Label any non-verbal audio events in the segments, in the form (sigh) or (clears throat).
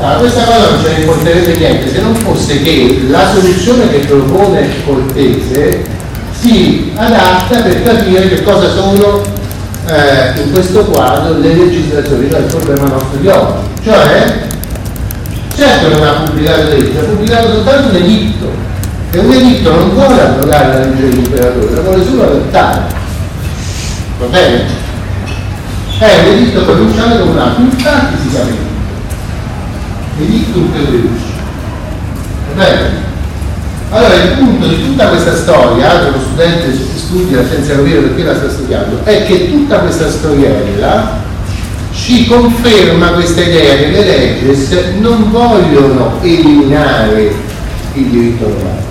Allora, questa cosa non ce ne importerebbe niente se non fosse che la soluzione che propone Cortese si adatta per capire che cosa sono eh, in questo quadro le legislazioni, il problema nostro di oggi. Cioè, certo non ha pubblicato legge, ha pubblicato soltanto un editto, e un editto non vuole abrogare la legge dell'imperatore, la vuole solo adottare. Va bene? È un editto pronunciato da un altro, infatti si chiama edictum Petrus. Va bene? Allora il punto di tutta questa storia, che lo studente studia senza capire perché la sta studiando, è che tutta questa storiella ci conferma questa idea che le leggi non vogliono eliminare il diritto romano.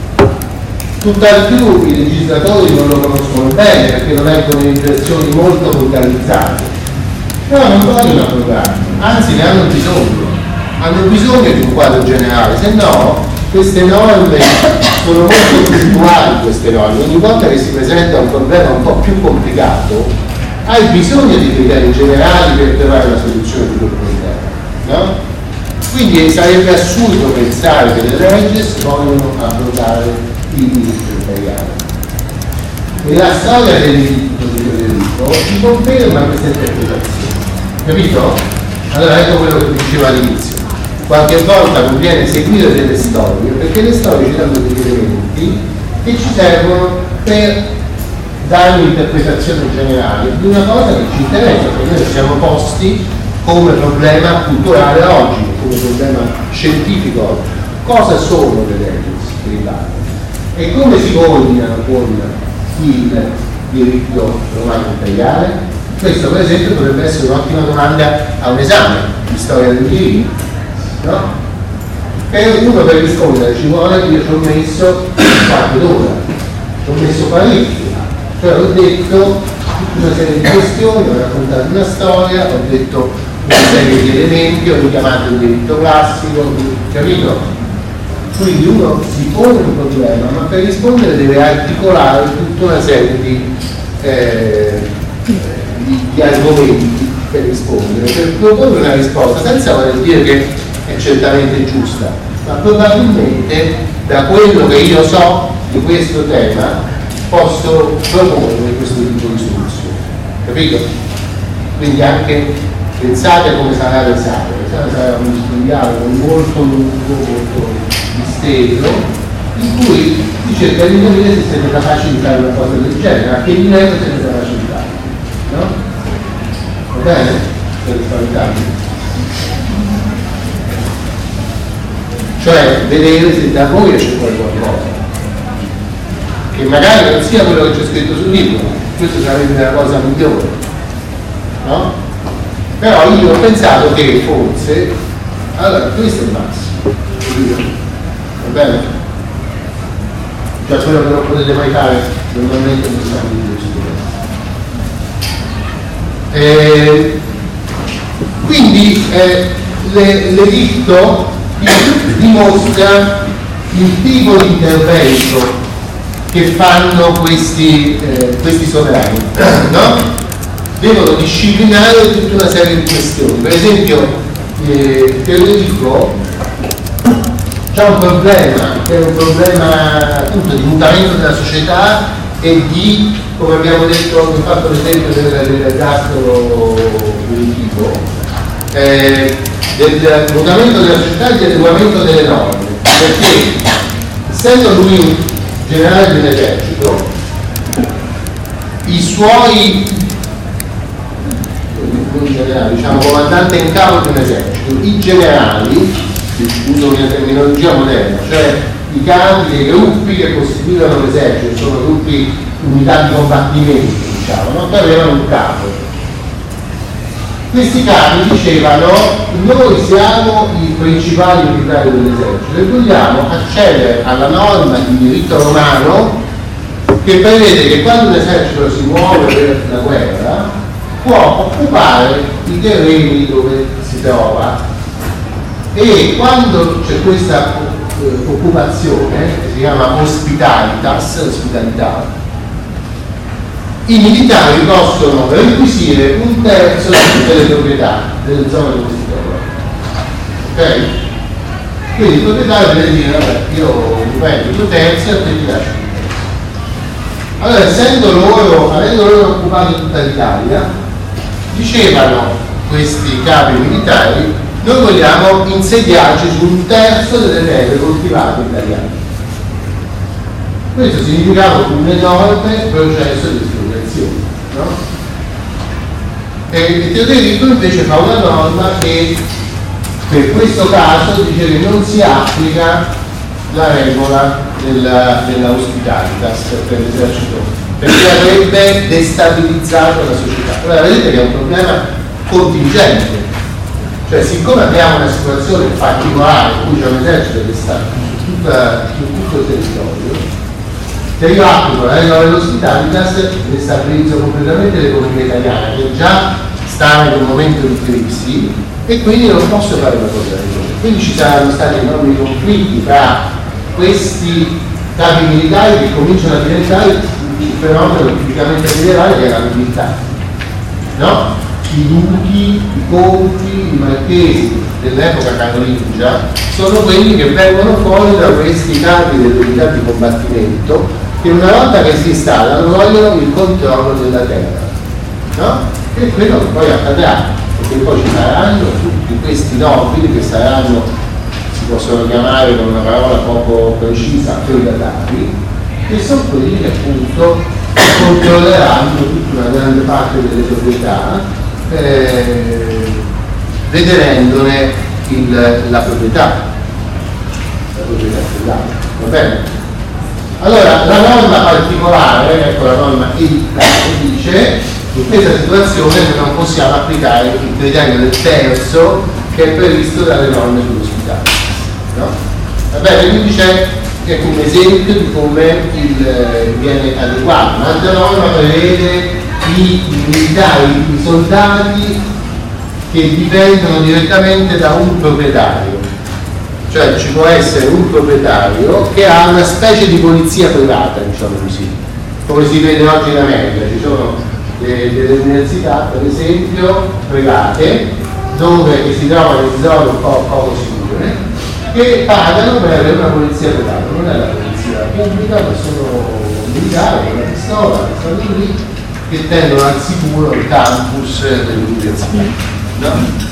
Tutt'al più i legislatori non lo conoscono bene perché lo leggono in versioni molto focalizzate, però non vogliono abrogarlo, anzi ne hanno bisogno hanno bisogno di un quadro generale, se no queste norme sono molto puntuali queste norme, ogni volta che si presenta un problema un po' più complicato hai bisogno di criteri generali per trovare la soluzione di quel problema. No? Quindi sarebbe assurdo pensare che le leggi vogliono abrogare il diritto imperiale. E la storia del diritto di Federico ci conferma questa interpretazione. Capito? Allora ecco quello che diceva all'inizio qualche volta conviene seguire delle storie perché le storie ci danno degli elementi che ci servono per dare un'interpretazione generale di una cosa che ci interessa, perché noi siamo posti come problema culturale oggi, come problema scientifico oggi. Cosa sono le leggi spirituali? E come si coordinano con il diritto romano imperiale? Questo per esempio potrebbe essere un'ottima domanda a un esame di storia del diritto no? Per uno per rispondere ci vuole, io ci ho messo un quarto d'ora, ci ho messo parecchio, cioè ho detto una serie di questioni, ho raccontato una storia, ho detto una serie di elementi, ho richiamato il diritto classico, capito? Quindi uno si pone un problema, ma per rispondere deve articolare tutta una serie di, eh, di, di argomenti per rispondere, per proporre una risposta, senza voler dire che certamente giusta, ma probabilmente da quello che io so di questo tema posso proporre questo tipo di soluzione. Capito? Quindi anche pensate come sarà l'esame. L'esame sarà un dialogo molto lungo, molto disteso, in cui si cerca di capire se siete capaci di fare una cosa del genere, a che livello siete capaci di fare. No? Va bene? Per. Cioè vedere se da voi fuori qualcosa. Che magari non sia quello che c'è scritto sul libro. Questo sarebbe la cosa migliore. No? però io ho pensato che forse allora questo è il massimo. Va bene? cioè quello che non potete mai fare normalmente non siamo di eh, quindi eh, l'editto dimostra il tipo di intervento che fanno questi, eh, questi sovrani. (clears throat) No? Devono disciplinare tutta una serie di questioni. Per esempio, eh, Teodorico c'è un problema, che è un problema appunto di mutamento della società e di, come abbiamo detto, abbiamo fatto l'esempio del, gastro politico, eh, del mutamento della società e del adeguamento delle norme, perché essendo lui un generale di un esercito, i suoi generali, diciamo comandante in capo di un esercito, i generali, uso una terminologia moderna, cioè i capi dei gruppi che costituivano l'esercito, sono gruppi, unità di combattimento, diciamo, no? avevano un capo questi capi dicevano noi siamo i principali militari dell'esercito e vogliamo accedere alla norma di diritto romano che prevede che quando l'esercito si muove per la guerra può occupare i terreni dove si trova. E quando c'è questa eh, occupazione che si chiama ospitalitas, ospitalità, i militari possono requisire un terzo di tutte le proprietà delle zone dove si trovano. Ok? Quindi il proprietario deve dire, vabbè, io mi prendo due terzi e te ti lascio un terzo. Allora, essendo loro, avendo loro occupato tutta l'Italia, dicevano questi capi militari, noi vogliamo insediarci su un terzo delle terre coltivate italiane. Questo significava un enorme processo di espropriazione. No? E Teodorico invece fa una norma che per questo caso dice che non si applica la regola della, della per l'esercito perché avrebbe destabilizzato la società. Allora vedete che è un problema contingente, cioè siccome abbiamo una situazione particolare in cui c'è un esercito che sta su, tutta, su tutto il territorio, se io applico la regola dell'ospitalitas destabilizzo completamente l'economia italiana che già sta in un momento di crisi e quindi non posso fare una cosa del genere. Quindi ci saranno stati enormi conflitti tra questi capi militari che cominciano a diventare un fenomeno tipicamente federale che è la nobiltà. No? I duchi, i conti, i marchesi dell'epoca carolingia sono quelli che vengono fuori da questi capi delle unità di combattimento che una volta che si installano vogliono il controllo della terra. No? E quello che poi accadrà perché poi ci saranno tutti questi nobili che saranno, si possono chiamare con una parola poco precisa, feudatari, che sono quelli che appunto controlleranno tutta una grande parte delle proprietà, eh, detenendone il, la proprietà, la proprietà feudale. Va bene? Allora, la norma particolare, ecco la norma che dice in questa situazione noi non possiamo applicare il criterio del terzo che è previsto dalle norme sull'ospitale. No? Va bene, quindi c'è ecco, un esempio di come il, eh, viene adeguato. Un'altra norma prevede i militari, i soldati che dipendono direttamente da un proprietario. Cioè ci può essere un proprietario che ha una specie di polizia privata, diciamo così, come si vede oggi in America. Ci sono delle università, per esempio, private, dove si trovano in zone un po' poco sicure, che pagano per avere una polizia privata, non è la polizia pubblica, ma sono militari con una pistola, che stanno lì, che tendono al sicuro il campus dell'università. No?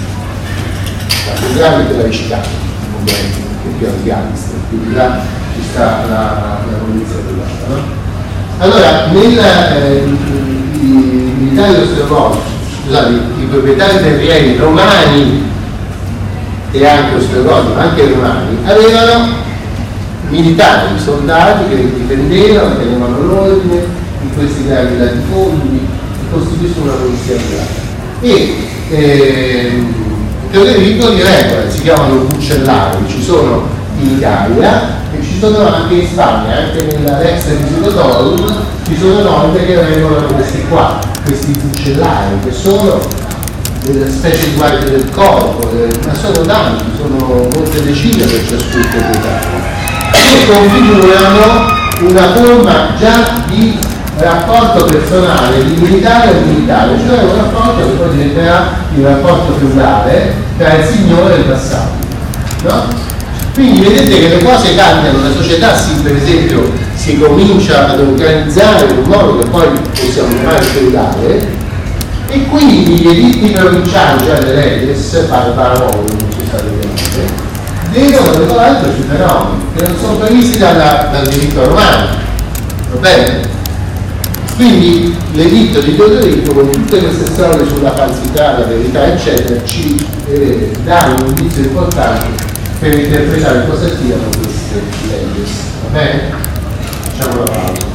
più grande della Chicago, ovviamente, che più Afghanistan, più di là ci sta la, la polizia privata. No? Allora, nel, eh, i militari ostrogothi, scusate, i proprietari terrieri romani e anche ostrogothi, ma anche romani, avevano militari, soldati che difendevano, tenevano l'ordine in questi grandi latifondi che costituiscono una polizia privata. E eh, Teodorico di regola, si chiamano bucellari, ci sono in Italia e ci sono anche in Spagna, anche nella Rex Visitotorum ci sono norme che regolano questi qua, questi fucellari, che sono delle specie di guardie del corpo, ma sono tanti, sono molte decine per ciascun proprietario, che configurano una forma già di rapporto personale di militare a militare, cioè un rapporto che poi diventerà il rapporto feudale tra il signore e il vassallo. No? Quindi vedete che le cose cambiano, la società si, per esempio si comincia ad organizzare in un modo che poi possiamo chiamare feudale e quindi gli editti provinciali, cioè le redes, si sta vedendo, devono regolare questi fenomeni che non sono previsti dalla, dal diritto romano. Va bene? Quindi l'editto di Teodorico con tutte queste storie sulla falsità, la verità, eccetera, ci eh, dà un indizio importante per interpretare cosa siano queste leggi. Va bene? Facciamo la pausa.